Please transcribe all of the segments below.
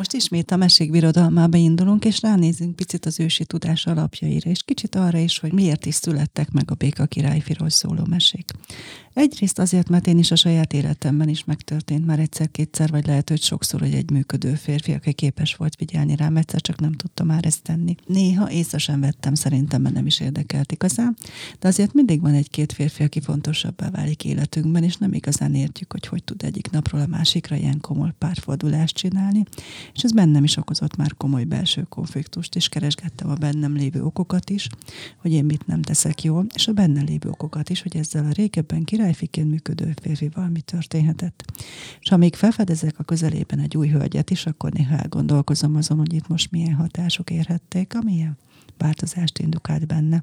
Most ismét a mesék birodalmába indulunk, és ránézünk picit az ősi tudás alapjaira, és kicsit arra is, hogy miért is születtek meg a Béka királyfiról szóló mesék. Egyrészt azért, mert én is a saját életemben is megtörtént már egyszer-kétszer, vagy lehet, hogy sokszor, hogy egy működő férfi, aki képes volt figyelni rám, egyszer csak nem tudta már ezt tenni. Néha észre sem vettem, szerintem mert nem is érdekelt igazán, de azért mindig van egy-két férfi, aki fontosabbá válik életünkben, és nem igazán értjük, hogy hogy tud egyik napról a másikra ilyen komoly párfordulást csinálni, és ez bennem is okozott már komoly belső konfliktust, és keresgettem a bennem lévő okokat is, hogy én mit nem teszek jól, és a benne lévő okokat is, hogy ezzel a régebben királyfiként működő férfival mi történhetett. És amíg felfedezek a közelében egy új hölgyet is, akkor néha elgondolkozom azon, hogy itt most milyen hatások érhették, amilyen változást indukált benne.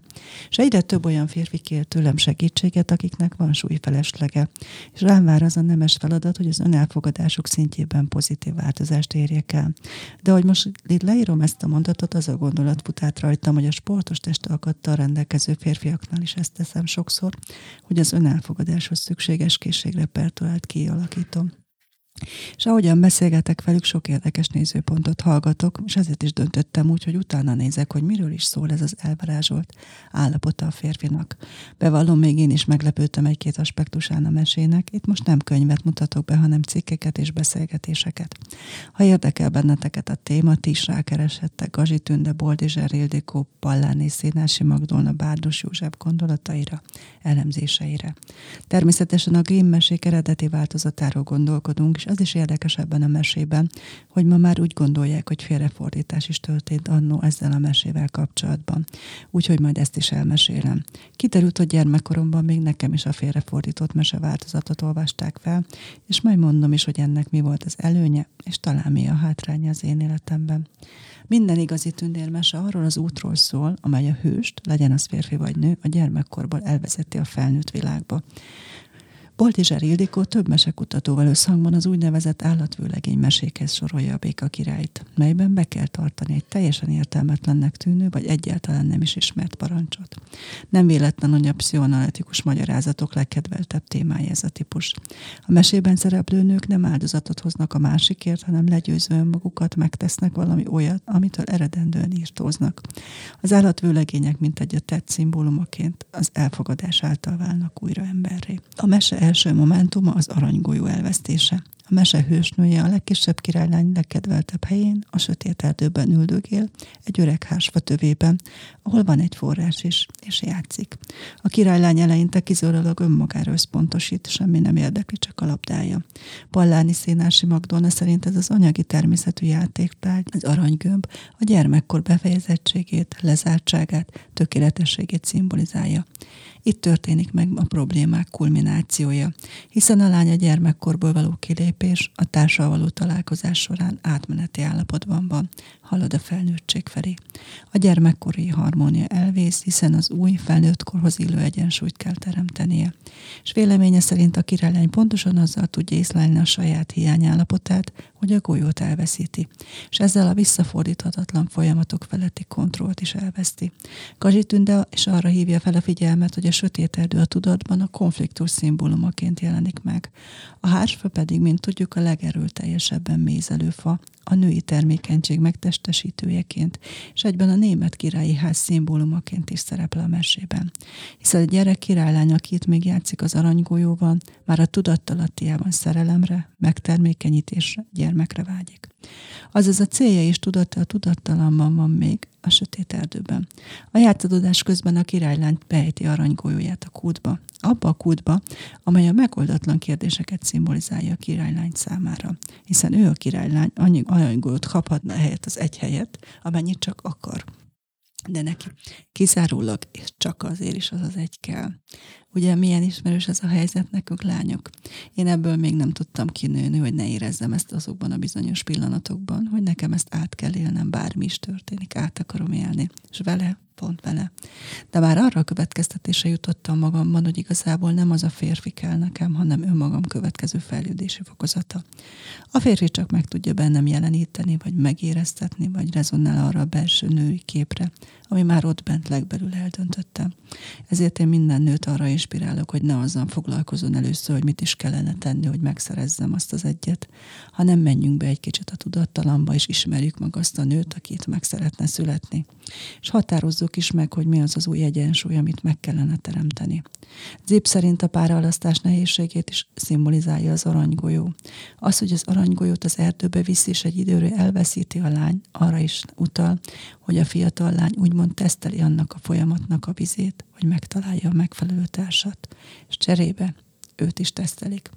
És egyre több olyan férfi kér tőlem segítséget, akiknek van súlyfeleslege. És rám vár az a nemes feladat, hogy az önelfogadásuk szintjében pozitív változást érjek el. De hogy most leírom ezt a mondatot, az a gondolat fut át rajtam, hogy a sportos testalkattal rendelkező férfiaknál is ezt teszem sokszor, hogy az önelfogadáshoz szükséges készségrepertoárt kialakítom. És ahogyan beszélgetek velük, sok érdekes nézőpontot hallgatok, és ezért is döntöttem úgy, hogy utána nézek, hogy miről is szól ez az elvarázsolt állapota a férfinak. Bevallom, még én is meglepődtem egy-két aspektusán a mesének. Itt most nem könyvet mutatok be, hanem cikkeket és beszélgetéseket. Ha érdekel benneteket a téma, ti is rákereshettek Gazsi Tünde, Boldizser, Ildikó, Palláné, Szénási Magdolna, Bárdos József gondolataira, elemzéseire. Természetesen a Grimm mesék eredeti változatáról gondolkodunk, és az is érdekes ebben a mesében, hogy ma már úgy gondolják, hogy félrefordítás is történt annó ezzel a mesével kapcsolatban. Úgyhogy majd ezt is elmesélem. Kiterült, hogy gyermekkoromban még nekem is a félrefordított mese változatot olvasták fel, és majd mondom is, hogy ennek mi volt az előnye, és talán mi a hátránya az én életemben. Minden igazi tündérmese arról az útról szól, amely a hőst, legyen az férfi vagy nő, a gyermekkorból elvezeti a felnőtt világba. Boltizsár Ildikó több mesekutatóval összhangban az úgynevezett állatvőlegény mesékhez sorolja a béka királyt, melyben be kell tartani egy teljesen értelmetlennek tűnő, vagy egyáltalán nem is ismert parancsot. Nem véletlen, hogy a pszichoanalitikus magyarázatok legkedveltebb témája ez a típus. A mesében szereplő nők nem áldozatot hoznak a másikért, hanem legyőzően magukat megtesznek valami olyat, amitől eredendően írtóznak. Az állatvőlegények, mint egy a tett szimbólumaként, az elfogadás által válnak újra emberré. A mese első momentuma az aranygolyó elvesztése. A mese hősnője a legkisebb királylány legkedveltebb helyén, a sötét erdőben üldögél, egy öreg hásfa tövében, ahol van egy forrás is, és játszik. A királylány eleinte kizárólag önmagára összpontosít, semmi nem érdekli, csak a labdája. Palláni Szénási Magdolna szerint ez az anyagi természetű játéktárgy, az aranygömb, a gyermekkor befejezettségét, lezártságát, tökéletességét szimbolizálja. Itt történik meg a problémák kulminációja, hiszen a lány a gyermekkorból való kilépés, a társal való találkozás során átmeneti állapotban van, halad a felnőttség felé. A gyermekkori harmónia elvész, hiszen az új felnőttkorhoz illő egyensúlyt kell teremtenie. És véleménye szerint a királylány pontosan azzal tudja észlelni a saját hiányállapotát, hogy a golyót elveszíti, és ezzel a visszafordíthatatlan folyamatok feletti kontrollt is elveszti. Gazsi Tünde és arra hívja fel a figyelmet, hogy a sötét erdő a tudatban a konfliktus szimbólumaként jelenik meg. A hársfa pedig, mint tudjuk, a legerőteljesebben mézelő fa, a női termékenység megtestesítőjeként, és egyben a német királyi ház szimbólumaként is szerepel a mesében. Hiszen a gyerek királylány, aki itt még játszik az aranygolyóval, már a tudattalattiában szerelemre, megtermékenyítésre, gyermekre vágyik. Azaz a célja és tudata a tudattalamban van még, a sötét erdőben. A játszadozás közben a királylány beejti aranygolyóját a kútba, abba a kútba, amely a megoldatlan kérdéseket szimbolizálja a királylány számára, hiszen ő a királylány annyi aranygolyót kaphatna helyett az egy helyet, amennyit csak akar de neki kizárólag és csak azért is az az egy kell. Ugye milyen ismerős ez a helyzet nekünk, lányok? Én ebből még nem tudtam kinőni, hogy ne érezzem ezt azokban a bizonyos pillanatokban, hogy nekem ezt át kell élnem, bármi is történik, át akarom élni. És vele pont vele. De már arra a következtetése jutottam magamban, hogy igazából nem az a férfi kell nekem, hanem önmagam következő fejlődési fokozata. A férfi csak meg tudja bennem jeleníteni, vagy megéreztetni, vagy rezonál arra a belső női képre, ami már ott bent legbelül eldöntöttem. Ezért én minden nőt arra inspirálok, hogy ne azzal foglalkozon először, hogy mit is kellene tenni, hogy megszerezzem azt az egyet, hanem menjünk be egy kicsit a tudattalamba, és ismerjük meg azt a nőt, akit meg szeretne születni. És határozzuk is meg, hogy mi az az új egyensúly, amit meg kellene teremteni. Zip szerint a párválasztás nehézségét is szimbolizálja az aranygolyó. Az, hogy az aranygolyót az erdőbe viszi, és egy időre elveszíti a lány, arra is utal, hogy a fiatal lány úgymond teszteli annak a folyamatnak a vizét, hogy megtalálja a megfelelő társat, és cserébe őt is tesztelik.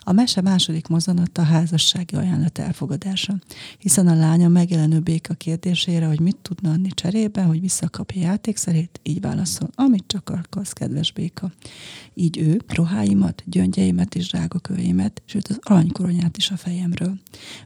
A mese második mozzanata a házassági ajánlat elfogadása, hiszen a lánya megjelenő béka kérdésére, hogy mit tudna adni cserébe, hogy visszakapja játékszerét, így válaszol, amit csak akarsz, kedves béka. Így ő ruháimat, gyöngyeimet és drágakőjémet, sőt az aranykoronyát is a fejemről.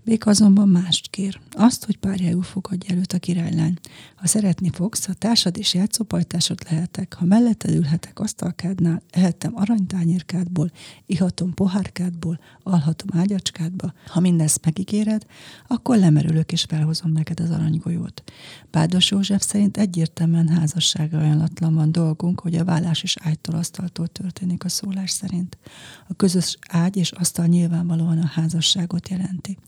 Béka azonban mást kér. Azt, hogy párjául fogadja előtt a királylány. Ha szeretni fogsz, a társad és játszópajtásod lehetek, ha melletted ülhetek asztalkádnál, ehettem aranytányérkádból, ihatom pohárkádból, alhatom ágyacskádba. Ha mindezt megígéred, akkor lemerülök és felhozom neked az aranygolyót. Bádos József szerint egyértelműen házassága ajánlatlan van dolgunk, hogy a vállás is ágytól asztaltól történik a szólás szerint. A közös ágy és asztal nyilvánvalóan a házasságot jelenti.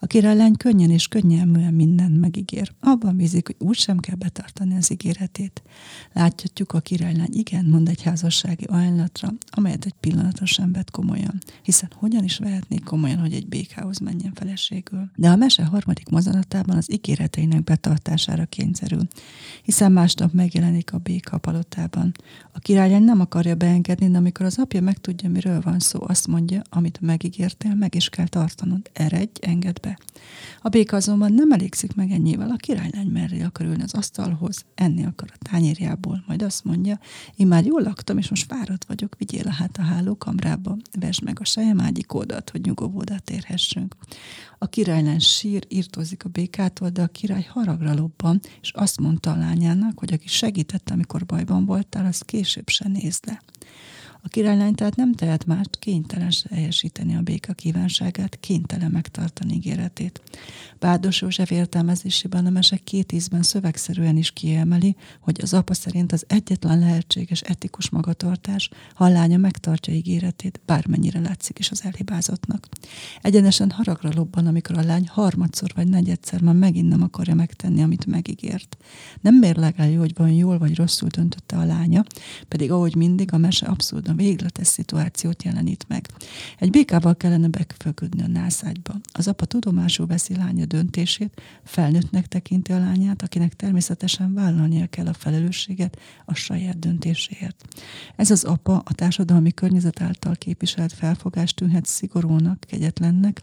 A királylány könnyen és könnyelműen mindent megígér. Abban bízik, hogy úgy sem kell betartani az ígéretét. Láthatjuk, a királylány igen mond egy házassági ajánlatra, amelyet egy pillanatosan sem vett komolyan, hiszen hogyan is vehetnék komolyan, hogy egy békához menjen feleségül. De a mese harmadik mozanatában az ígéreteinek betartására kényszerül, hiszen másnap megjelenik a béka palotában. A királylány nem akarja beengedni, de amikor az apja megtudja, miről van szó, azt mondja, amit megígértél, meg is kell tartanod. Eredj, engedd be. A béka azonban nem elégszik meg ennyivel, a királylány merri akar ülni az asztalhoz, enni akar a tányérjából, majd azt mondja, én már jól laktam, és most fáradt vagyok, vigyél a hát a hálókamrába, szobába, vesd meg a sajámágyikódat, hogy nyugovódat érhessünk. A királylány sír, írtózik a békától, de a király haragra lobban, és azt mondta a lányának, hogy aki segítette, amikor bajban voltál, az később se nézd le. A királylány tehát nem tehet más, kénytelen teljesíteni a béka kívánságát, kénytelen megtartani ígéretét. Bádos József értelmezésében a mese két ízben szövegszerűen is kiemeli, hogy az apa szerint az egyetlen lehetséges etikus magatartás, ha a lánya megtartja ígéretét, bármennyire látszik is az elhibázottnak. Egyenesen haragra lobban, amikor a lány harmadszor vagy negyedszer már megint nem akarja megtenni, amit megígért. Nem mérlegelő, hogy van jól vagy rosszul döntötte a lánya, pedig ahogy mindig a mese abszolút végletes szituációt jelenít meg. Egy békával kellene bekföködni a nászágyba. Az apa tudomásul veszi lánya döntését, felnőttnek tekinti a lányát, akinek természetesen vállalnia kell a felelősséget a saját döntéséért. Ez az apa a társadalmi környezet által képviselt felfogás tűnhet szigorúnak, kegyetlennek,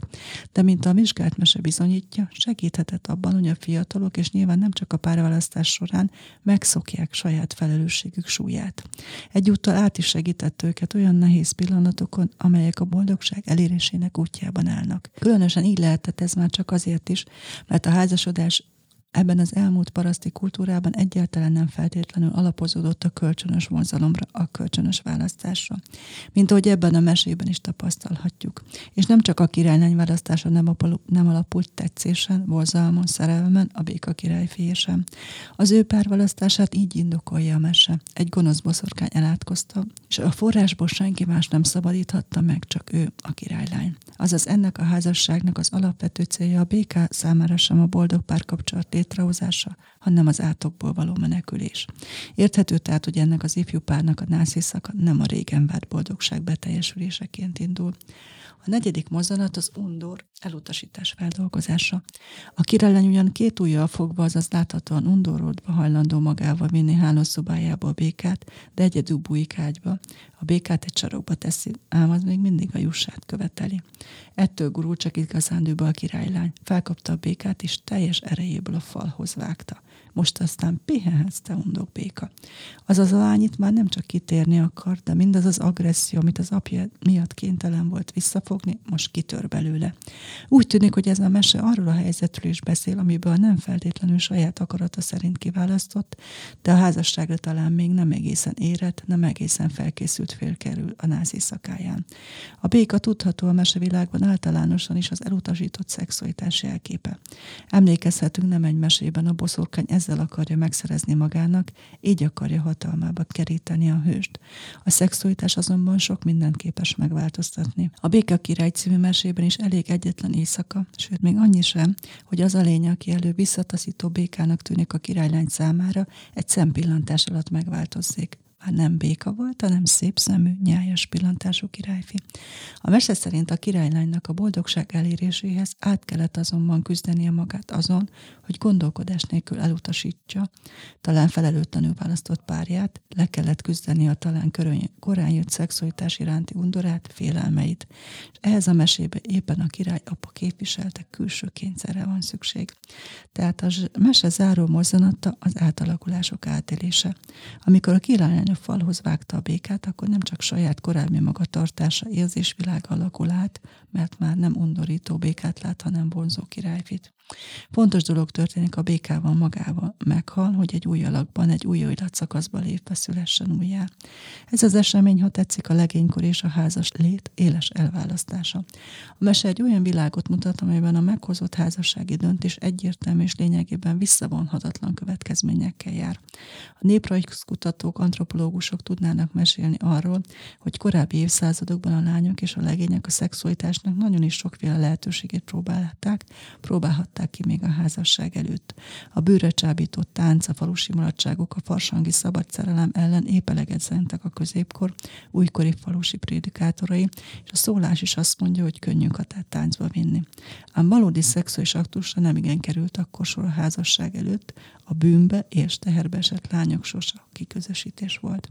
de mint a vizsgált mese bizonyítja, segíthetett abban, hogy a fiatalok, és nyilván nem csak a párválasztás során megszokják saját felelősségük súlyát. Egyúttal át is segített őket olyan nehéz pillanatokon, amelyek a boldogság elérésének útjában állnak. Különösen így lehetett ez már csak azért is, mert a házasodás Ebben az elmúlt paraszti kultúrában egyáltalán nem feltétlenül alapozódott a kölcsönös vonzalomra, a kölcsönös választásra, mint ahogy ebben a mesében is tapasztalhatjuk. És nem csak a királylány választása nem, apaló, nem alapult tetszésen, vonzalmon, szerelmen, a béka király sem. Az ő párválasztását így indokolja a mese. Egy gonosz boszorkány elátkozta, és a forrásból senki más nem szabadíthatta meg, csak ő, a királylány. Azaz ennek a házasságnak az alapvető célja a béka számára sem a boldog párkapcsolat létrehozása, hanem az átokból való menekülés. Érthető tehát, hogy ennek az ifjú párnak a nászészaka nem a régen várt boldogság beteljesüléseként indul. A negyedik mozzanat az undor elutasítás feldolgozása. A királylány ugyan két ujjal fogva, azaz láthatóan undorodva hajlandó magával vinni hálószobájába a békát, de egyedül bújik ágyba. A békát egy sarokba teszi, ám az még mindig a jussát követeli. Ettől gurul csak igazán a királylány. Felkapta a békát, és teljes erejéből a falhoz vágta. Most aztán pihenhetsz, te undok béka. Azaz a lány itt már nem csak kitérni akar, de mindaz az agresszió, amit az apja miatt kénytelen volt visszafogni, most kitör belőle. Úgy tűnik, hogy ez a mese arról a helyzetről is beszél, amiből nem feltétlenül saját akarata szerint kiválasztott, de a házasságra talán még nem egészen érett, nem egészen felkészült fél kerül a názi szakáján. A béka tudható a mesevilágban általánosan is az elutasított szexualitás jelképe. Emlékezhetünk nem egy mesében a boszorkány ezzel akarja megszerezni magának, így akarja hatalmába keríteni a hőst. A szexualitás azonban sok mindent képes megváltoztatni. A Béka király című mesében is elég egyetlen éjszaka, sőt még annyi sem, hogy az a lény, aki elő visszataszító békának tűnik a királylány számára, egy szempillantás alatt megváltozzék már nem béka volt, hanem szép szemű, nyájas pillantású királyfi. A mese szerint a királylánynak a boldogság eléréséhez át kellett azonban küzdenie magát azon, hogy gondolkodás nélkül elutasítsa, talán felelőtlenül választott párját, le kellett küzdeni a talán korán jött szexualitás iránti undorát, félelmeit. És ehhez a mesébe éppen a király apa képviselte külső kényszerre van szükség. Tehát a mese záró mozzanata az átalakulások átélése. Amikor a királylány a falhoz vágta a békát, akkor nem csak saját korábbi magatartása, érzésvilága alakul át, mert már nem undorító békát lát, hanem vonzó királyfit. Fontos dolog történik a békával magával. Meghal, hogy egy új alakban, egy új életszakaszba lépve szülessen újjá. Ez az esemény, ha tetszik, a legénykor és a házas lét éles elválasztása. A mese egy olyan világot mutat, amelyben a meghozott házassági döntés egyértelmű és lényegében visszavonhatatlan következményekkel jár. A néprajzkutatók, antropológusok tudnának mesélni arról, hogy korábbi évszázadokban a lányok és a legények a szexualitásnak nagyon is sokféle lehetőségét próbálták, próbálhatták találták ki még a házasság előtt. A bőre csábított tánc, a falusi mulatságok, a farsangi szabad szerelem ellen épp eleget szentek a középkor, újkori falusi prédikátorai, és a szólás is azt mondja, hogy könnyű katát táncba vinni. Ám valódi szexuális aktusra nem igen került akkor sor a házasság előtt, a bűnbe és teherbe esett lányok sosa kiközösítés volt.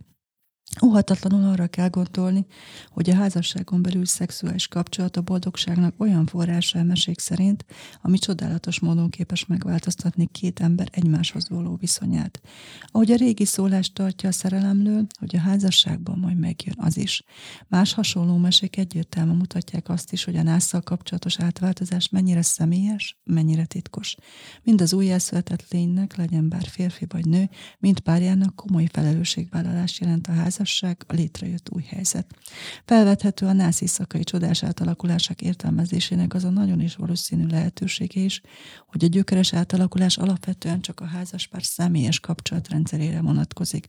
Óhatatlanul arra kell gondolni, hogy a házasságon belül szexuális kapcsolat a boldogságnak olyan forrása elmesék szerint, ami csodálatos módon képes megváltoztatni két ember egymáshoz való viszonyát. Ahogy a régi szólás tartja a szerelemlől, hogy a házasságban majd megjön az is. Más hasonló mesék egyértelműen mutatják azt is, hogy a násszal kapcsolatos átváltozás mennyire személyes, mennyire titkos. Mind az újjászületett lénynek, legyen bár férfi vagy nő, mind párjának komoly felelősségvállalás jelent a házasság, házasság, a létrejött új helyzet. Felvethető a nász szakai csodás átalakulások értelmezésének az a nagyon is valószínű lehetősége is, hogy a gyökeres átalakulás alapvetően csak a házaspár személyes kapcsolatrendszerére vonatkozik.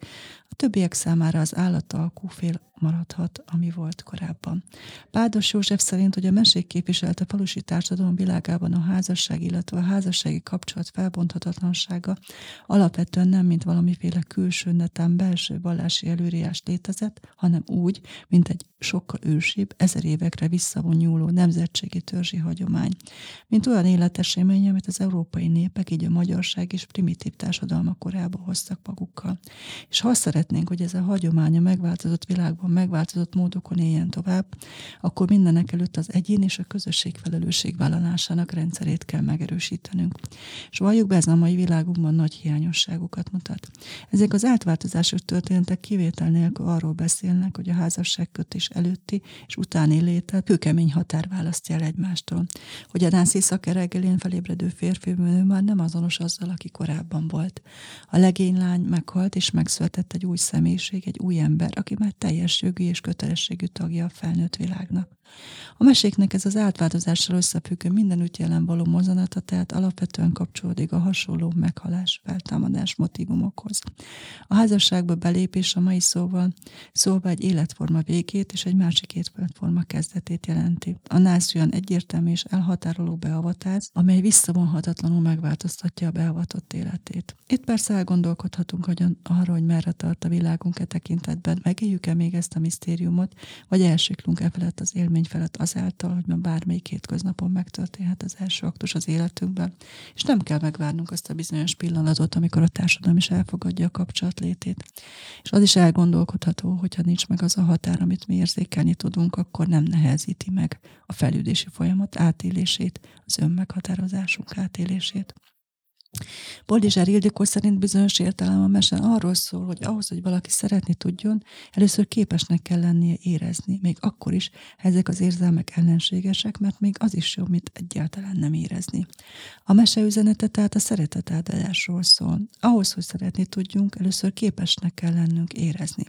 A többiek számára az állatalkú fél maradhat, ami volt korábban. Pádos József szerint, hogy a mesék képviselte falusi társadalom világában a házasság, illetve a házassági kapcsolat felbonthatatlansága alapvetően nem mint valamiféle külső, netán belső vallási előírás létezett, hanem úgy, mint egy sokkal ősibb, ezer évekre visszavonuló nemzetségi törzsi hagyomány, mint olyan életesemény, amit az európai népek, így a magyarság és primitív társadalmak korába hoztak magukkal. És ha azt szeretnénk, hogy ez a hagyomány a megváltozott világban megváltozott módokon éljen tovább, akkor mindenek előtt az egyén és a közösség felelősségvállalásának rendszerét kell megerősítenünk. És valljuk be, ez a mai világunkban nagy hiányosságokat mutat. Ezek az átváltozások történetek kivétel nélkül arról beszélnek, hogy a házasságkötés előtti és utáni létet kőkemény határ választja el egymástól. Hogy a nász éjszaka reggelén felébredő férfi nő már nem azonos azzal, aki korábban volt. A legénylány meghalt és megszületett egy új személyiség, egy új ember, aki már teljes jogi és kötelességű tagja a felnőtt világnak. A meséknek ez az átváltozással összefüggő mindenütt jelen való mozanata tehát alapvetően kapcsolódik a hasonló meghalás, feltámadás motivumokhoz. A házasságba belépés a mai szóval szóval egy életforma végét és egy másik életforma kezdetét jelenti. A nász olyan egyértelmű és elhatároló beavatás, amely visszavonhatatlanul megváltoztatja a beavatott életét. Itt persze elgondolkodhatunk hogy arra, hogy merre tart a világunk e tekintetben, megéljük-e még ezt a misztériumot, vagy elsiklunk e felett az élmény felett azáltal, hogy már bármelyik hétköznapon megtörténhet az első aktus az életünkben, és nem kell megvárnunk azt a bizonyos pillanatot, amikor a társadalom is elfogadja a kapcsolat létét. És az is elgondolkodható, hogyha nincs meg az a határ, amit mi érzékelni tudunk, akkor nem nehezíti meg a fejlődési folyamat átélését, az önmeghatározásunk átélését. Boldizsár Ildikó szerint bizonyos értelem a mese arról szól, hogy ahhoz, hogy valaki szeretni tudjon, először képesnek kell lennie érezni, még akkor is, ha ezek az érzelmek ellenségesek, mert még az is jó, mint egyáltalán nem érezni. A mese üzenete tehát a szeretet átadásról szól. Ahhoz, hogy szeretni tudjunk, először képesnek kell lennünk érezni.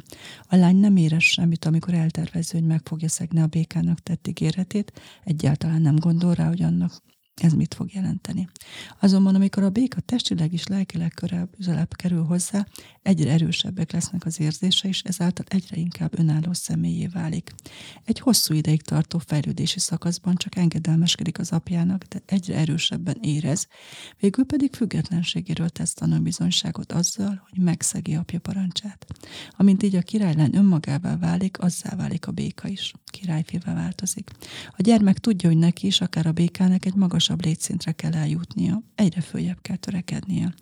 A lány nem érez semmit, amikor eltervező, hogy meg fogja szegni a békának tett ígéretét, egyáltalán nem gondol rá, hogy annak ez mit fog jelenteni. Azonban, amikor a béka testileg is lelkileg közelebb kerül hozzá, egyre erősebbek lesznek az érzése, és ezáltal egyre inkább önálló személyé válik. Egy hosszú ideig tartó fejlődési szakaszban csak engedelmeskedik az apjának, de egyre erősebben érez, végül pedig függetlenségéről tesz tanulbizonyságot azzal, hogy megszegi apja parancsát. Amint így a királylány önmagává válik, azzá válik a béka is. Királyfével változik. A gyermek tudja, hogy neki is, akár a békának egy magasabb magasabb létszintre kell eljutnia, egyre följebb kell törekednie.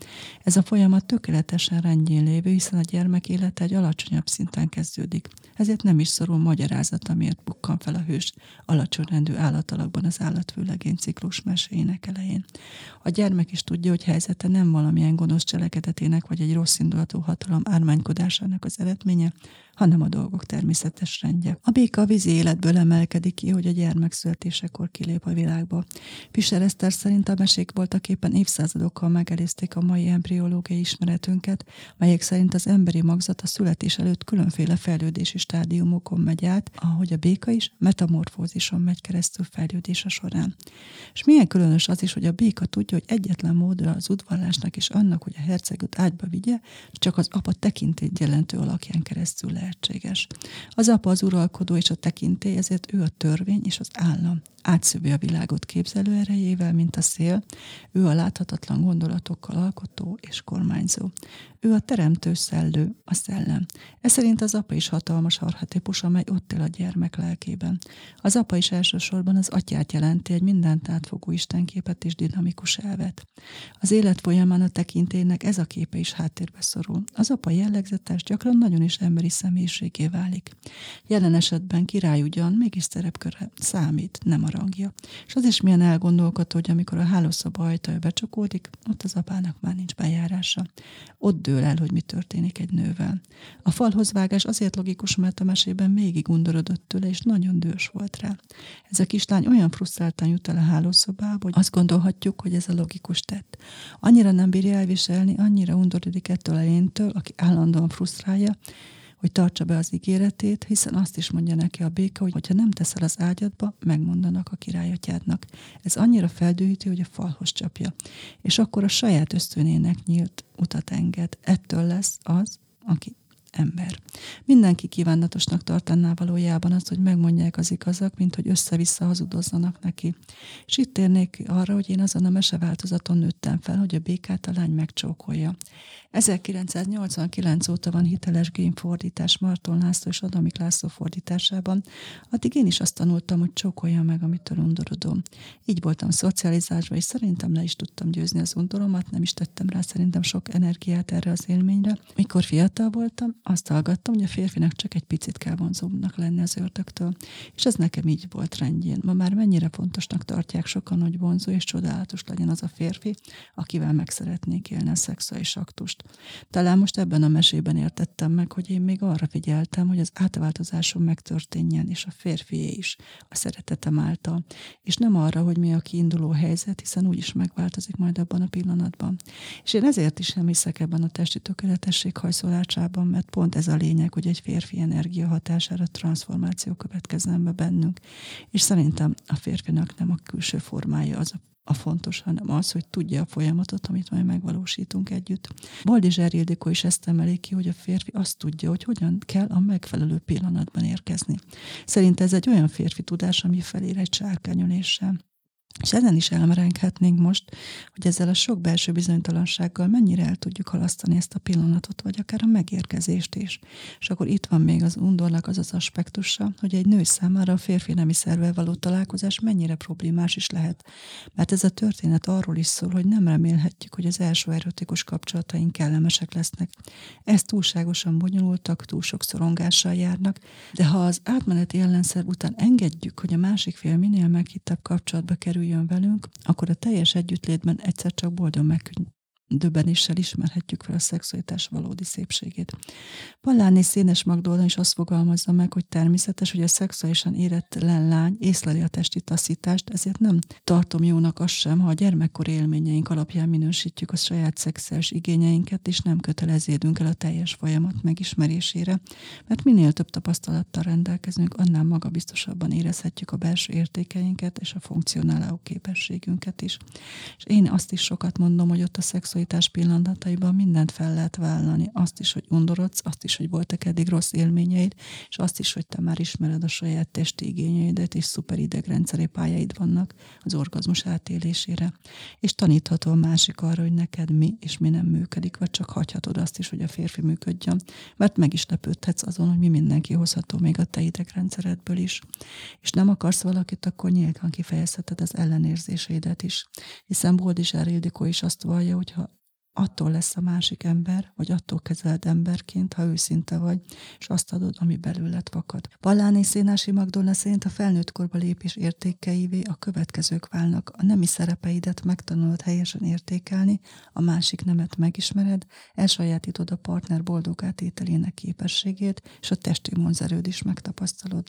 Ez a folyamat tökéletesen rendjén lévő, hiszen a gyermek élete egy alacsonyabb szinten kezdődik. Ezért nem is szorul magyarázat, amiért bukkan fel a hős alacsony rendű állatalakban az állatfőlegény ciklus meséjének elején. A gyermek is tudja, hogy helyzete nem valamilyen gonosz cselekedetének vagy egy rossz indulatú hatalom ármánykodásának az eredménye, hanem a dolgok természetes rendje. A béka a vízi életből emelkedik ki, hogy a gyermek születésekor kilép a világba. Fischer Eszter szerint a mesék voltak éppen évszázadokkal megelőzték a mai embriológiai ismeretünket, melyek szerint az emberi magzat a születés előtt különféle fejlődési stádiumokon megy át, ahogy a béka is metamorfózison megy keresztül fejlődése során. És milyen különös az is, hogy a béka tudja, hogy egyetlen módra az udvarlásnak és annak, hogy a hercegot ágyba vigye, csak az apa tekintét jelentő alakján keresztül lehet lehetséges. Az apa az uralkodó és a tekintély, ezért ő a törvény és az állam átszövi a világot képzelő erejével, mint a szél, ő a láthatatlan gondolatokkal alkotó és kormányzó. Ő a teremtő szellő, a szellem. Ez szerint az apa is hatalmas arhetipus, amely ott él a gyermek lelkében. Az apa is elsősorban az atyát jelenti egy mindent átfogó istenképet és dinamikus elvet. Az élet folyamán a tekintélynek ez a képe is háttérbe szorul. Az apa jellegzetes, gyakran nagyon is emberi személyiségé válik. Jelen esetben király ugyan, mégis szerepköre számít, nem a rangja. És az is milyen elgondolkodó, hogy amikor a hálószoba ajtaja becsukódik, ott az apának már nincs bejárása. Ott dől el, hogy mi történik egy nővel. A falhoz vágás azért logikus, mert a mesében végig undorodott tőle, és nagyon dős volt rá. Ez a kislány olyan frusztráltan jut el a hálószobába, hogy azt gondolhatjuk, hogy ez a logikus tett. Annyira nem bírja elviselni, annyira undorodik ettől a léntől, aki állandóan frusztrálja, hogy tartsa be az ígéretét, hiszen azt is mondja neki a béka, hogy ha nem teszel az ágyadba, megmondanak a királyatyádnak. Ez annyira feldőhíti, hogy a falhoz csapja. És akkor a saját ösztönének nyílt utat enged. Ettől lesz az, aki ember. Mindenki kívánatosnak tartaná valójában azt, hogy megmondják az igazak, mint hogy össze-vissza hazudozzanak neki. És itt térnék arra, hogy én azon a meseváltozaton nőttem fel, hogy a békát a lány megcsókolja. 1989 óta van hiteles gémfordítás Marton László és Adamik László fordításában, addig én is azt tanultam, hogy csókolja meg, amitől undorodom. Így voltam szocializálva, és szerintem le is tudtam győzni az undoromat, nem is tettem rá szerintem sok energiát erre az élményre. Mikor fiatal voltam, azt hallgattam, hogy a férfinak csak egy picit kell vonzóbbnak lenni az ördögtől. És ez nekem így volt rendjén. Ma már mennyire fontosnak tartják sokan, hogy vonzó és csodálatos legyen az a férfi, akivel meg szeretnék élni a szexuális aktust. Talán most ebben a mesében értettem meg, hogy én még arra figyeltem, hogy az átváltozásom megtörténjen, és a férfié is, a szeretetem által. És nem arra, hogy mi a kiinduló helyzet, hiszen úgyis megváltozik majd abban a pillanatban. És én ezért is nem hiszek ebben a testi tökéletesség hajszolásában, mert pont ez a lényeg, hogy egy férfi energia hatására transformáció következzen be bennünk. És szerintem a férfinak nem a külső formája az a a fontos, hanem az, hogy tudja a folyamatot, amit majd megvalósítunk együtt. Boldizsár Ildikó is ezt emeli ki, hogy a férfi azt tudja, hogy hogyan kell a megfelelő pillanatban érkezni. Szerint ez egy olyan férfi tudás, ami felér egy sárkányoléssel. És ezen is elmerenghetnénk most, hogy ezzel a sok belső bizonytalansággal mennyire el tudjuk halasztani ezt a pillanatot, vagy akár a megérkezést is. És akkor itt van még az undornak az az aspektusa, hogy egy nő számára a férfi nemi szervel való találkozás mennyire problémás is lehet. Mert ez a történet arról is szól, hogy nem remélhetjük, hogy az első erotikus kapcsolataink kellemesek lesznek. Ez túlságosan bonyolultak, túl sok szorongással járnak, de ha az átmeneti ellenszer után engedjük, hogy a másik fél minél meghittebb kapcsolatba kerül, kerüljön velünk, akkor a teljes együttlétben egyszer csak boldog döbbenéssel ismerhetjük fel a szexualitás valódi szépségét. Palláni Szénes Magdolna is azt fogalmazza meg, hogy természetes, hogy a szexuálisan éretlen lány észleli a testi taszítást, ezért nem tartom jónak azt sem, ha a gyermekkor élményeink alapján minősítjük a saját szexuális igényeinket, és nem köteleződünk el a teljes folyamat megismerésére, mert minél több tapasztalattal rendelkezünk, annál magabiztosabban érezhetjük a belső értékeinket és a funkcionáló képességünket is. És én azt is sokat mondom, hogy ott a szexuális szexualitás pillanataiban mindent fel lehet vállalni. Azt is, hogy undorodsz, azt is, hogy voltak eddig rossz élményeid, és azt is, hogy te már ismered a saját testi igényeidet, és szuper idegrendszeri pályáid vannak az orgazmus átélésére. És tanítható a másik arra, hogy neked mi és mi nem működik, vagy csak hagyhatod azt is, hogy a férfi működjön, mert meg is lepődhetsz azon, hogy mi mindenki hozható még a te idegrendszeredből is. És nem akarsz valakit, akkor nyíltan kifejezheted az ellenérzéseidet is. Hiszen Boldizsár Ildikó is azt vallja, hogy ha attól lesz a másik ember, vagy attól kezeled emberként, ha őszinte vagy, és azt adod, ami belőled fakad. Palláné Szénási Magdolna szerint a felnőtt korba lépés értékeivé a következők válnak. A nemi szerepeidet megtanulod helyesen értékelni, a másik nemet megismered, elsajátítod a partner boldog átételének képességét, és a testi vonzerőd is megtapasztalod.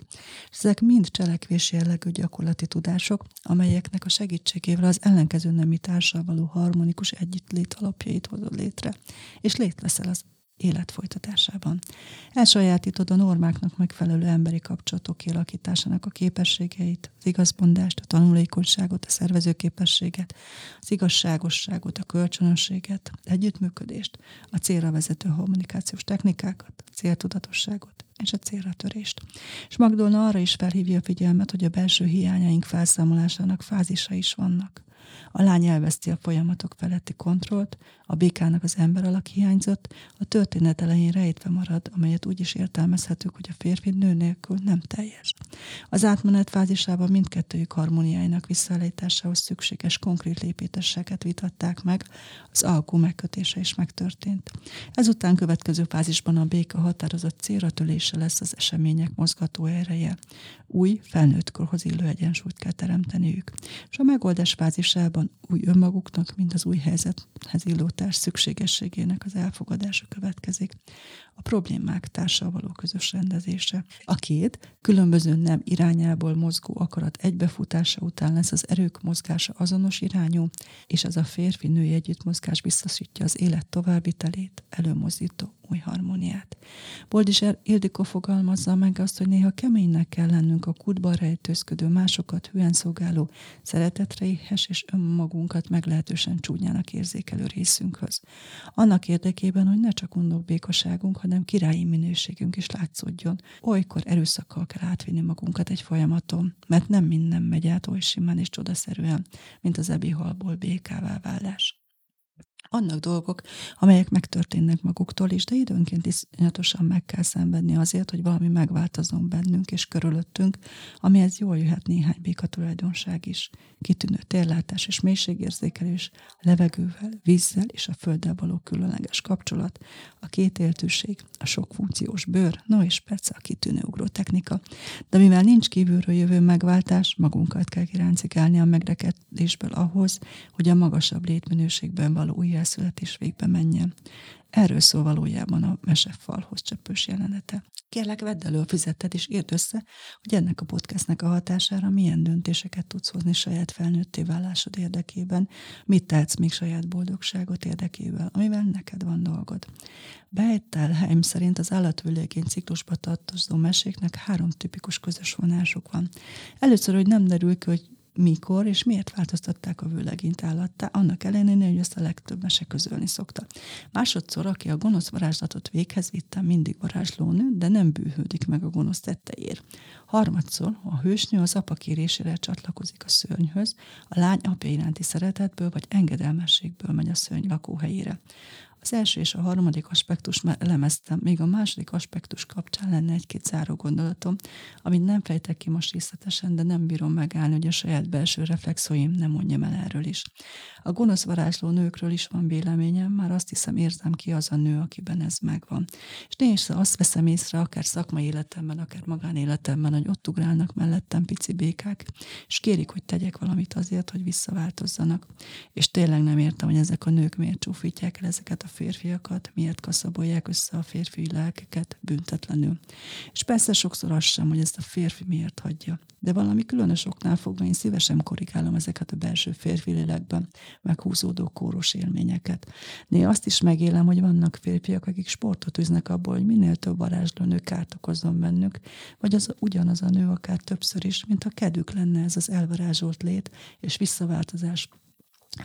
Ezek mind cselekvési jellegű gyakorlati tudások, amelyeknek a segítségével az ellenkező nemi társal való harmonikus együttlét alapjait kereteit hozod létre, és létveszel az élet folytatásában. Elsajátítod a normáknak megfelelő emberi kapcsolatok kialakításának a képességeit, az igazmondást, a tanulékonyságot, a szervezőképességet, az igazságosságot, a kölcsönösséget, együttműködést, a célra vezető kommunikációs technikákat, a céltudatosságot és a célra törést. És Magdolna arra is felhívja a figyelmet, hogy a belső hiányaink felszámolásának fázisa is vannak. A lány elveszti a folyamatok feletti kontrollt, a békának az ember alak hiányzott, a történet elején rejtve marad, amelyet úgy is értelmezhetők, hogy a férfi nő nélkül nem teljes. Az átmenet fázisában mindkettőjük harmóniájának visszaállításához szükséges konkrét lépéteseket vitatták meg, az alkú megkötése is megtörtént. Ezután következő fázisban a béka határozott célra tölése lesz az események mozgató ereje. Új, felnőttkorhoz illő egyensúlyt kell teremteniük. És a megoldás fázisában új önmaguknak, mint az új helyzethez illó szükségességének az elfogadása következik. A problémák társal való közös rendezése. A két különböző nem irányából mozgó akarat egybefutása után lesz az erők mozgása azonos irányú, és ez a férfi-női együttmozgás biztosítja az élet továbbvitelét, előmozdító új harmóniát. Boldizser Ildikó fogalmazza meg azt, hogy néha keménynek kell lennünk a kutban rejtőzködő, másokat hülyen szolgáló, szeretetre éhes és önmagunkat meglehetősen csúnyának érzékelő részünkhöz. Annak érdekében, hogy ne csak undok békaságunk, hanem királyi minőségünk is látszódjon. Olykor erőszakkal kell átvinni magunkat egy folyamaton, mert nem minden megy át oly simán és csodaszerűen, mint az ebihalból békává válás. Vannak dolgok, amelyek megtörténnek maguktól is, de időnként iszonyatosan meg kell szenvedni azért, hogy valami megváltozom bennünk és körülöttünk, amihez jól jöhet néhány béka tulajdonság is. Kitűnő térlátás és mélységérzékelés, levegővel, vízzel és a földdel való különleges kapcsolat, a kétéltőség, a sok funkciós bőr, no és persze a kitűnő ugró technika. De mivel nincs kívülről jövő megváltás, magunkat kell kiráncigálni a megrekedésből ahhoz, hogy a magasabb létminőségben való új újjászületés végbe menjen. Erről szól valójában a mesefalhoz csöpős jelenete. Kérlek, vedd elő a füzeted, és írd össze, hogy ennek a podcastnek a hatására milyen döntéseket tudsz hozni saját felnőtté válásod érdekében, mit tehetsz még saját boldogságot érdekével, amivel neked van dolgod. Beittelheim szerint az állatvilágén ciklusba tartozó meséknek három tipikus közös vonásuk van. Először, hogy nem derül ki, hogy mikor és miért változtatták a vőlegényt állattá, annak ellenére, hogy ezt a legtöbb mese közölni szokta. Másodszor, aki a gonosz varázslatot véghez vitte, mindig varázslónő, de nem bűhődik meg a gonosz tetteért. Harmadszor, a hősnő az apa kérésére csatlakozik a szörnyhöz, a lány apja iránti szeretetből vagy engedelmességből megy a szörny lakóhelyére. Az első és a harmadik aspektus már elemeztem, még a második aspektus kapcsán lenne egy-két záró gondolatom, amit nem fejtek ki most részletesen, de nem bírom megállni, hogy a saját belső reflexoim nem mondjam el erről is. A gonosz varázsló nőkről is van véleményem, már azt hiszem érzem ki az a nő, akiben ez megvan. És néha azt veszem észre, akár szakmai életemben, akár magánéletemben, hogy ott ugrálnak mellettem pici békák, és kérik, hogy tegyek valamit azért, hogy visszaváltozzanak. És tényleg nem értem, hogy ezek a nők miért csúfítják el ezeket a férfiakat, miért kaszabolják össze a férfi lelkeket büntetlenül. És persze sokszor az sem, hogy ezt a férfi miért hagyja. De valami különös oknál fogva én szívesen korrigálom ezeket a belső férfi lélekben meghúzódó kóros élményeket. Néha azt is megélem, hogy vannak férfiak, akik sportot üznek abból, hogy minél több varázsló nő kárt okozzon bennük, vagy az ugyanaz a nő akár többször is, mint a kedük lenne ez az elvarázsolt lét és visszaváltozás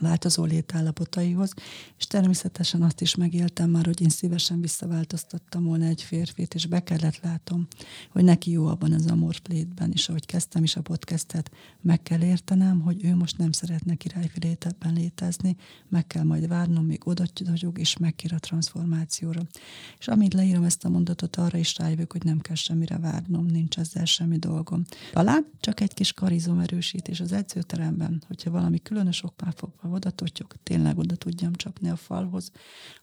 változó létállapotaihoz, és természetesen azt is megéltem már, hogy én szívesen visszaváltoztattam volna egy férfit, és be kellett látom, hogy neki jó abban az amorflétben, és ahogy kezdtem is a podcastet, meg kell értenem, hogy ő most nem szeretne királyfi létebben létezni, meg kell majd várnom, még oda vagyok, és megkér a transformációra. És amíg leírom ezt a mondatot, arra is rájövök, hogy nem kell semmire várnom, nincs ezzel semmi dolgom. Talán csak egy kis karizom erősítés az edzőteremben, hogyha valami különös oknál fog oda totyog, tényleg oda tudjam csapni a falhoz,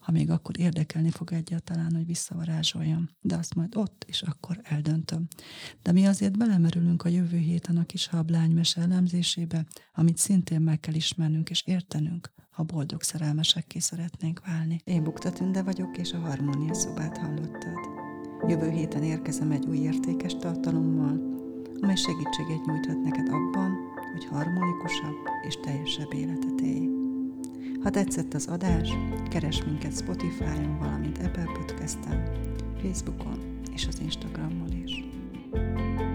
ha még akkor érdekelni fog egyáltalán, hogy visszavarázsoljam. De azt majd ott, és akkor eldöntöm. De mi azért belemerülünk a jövő héten a kis hablánymese elemzésébe, amit szintén meg kell ismernünk és értenünk, ha boldog szerelmesekké szeretnénk válni. Én Bukta Tünde vagyok, és a Harmónia szobát hallottad. Jövő héten érkezem egy új értékes tartalommal, amely segítséget nyújthat neked abban, hogy harmonikusabb és teljesebb életet élj. Ha tetszett az adás, keres minket Spotify-on, valamint Apple Podcast-en, Facebookon és az Instagramon is. thank you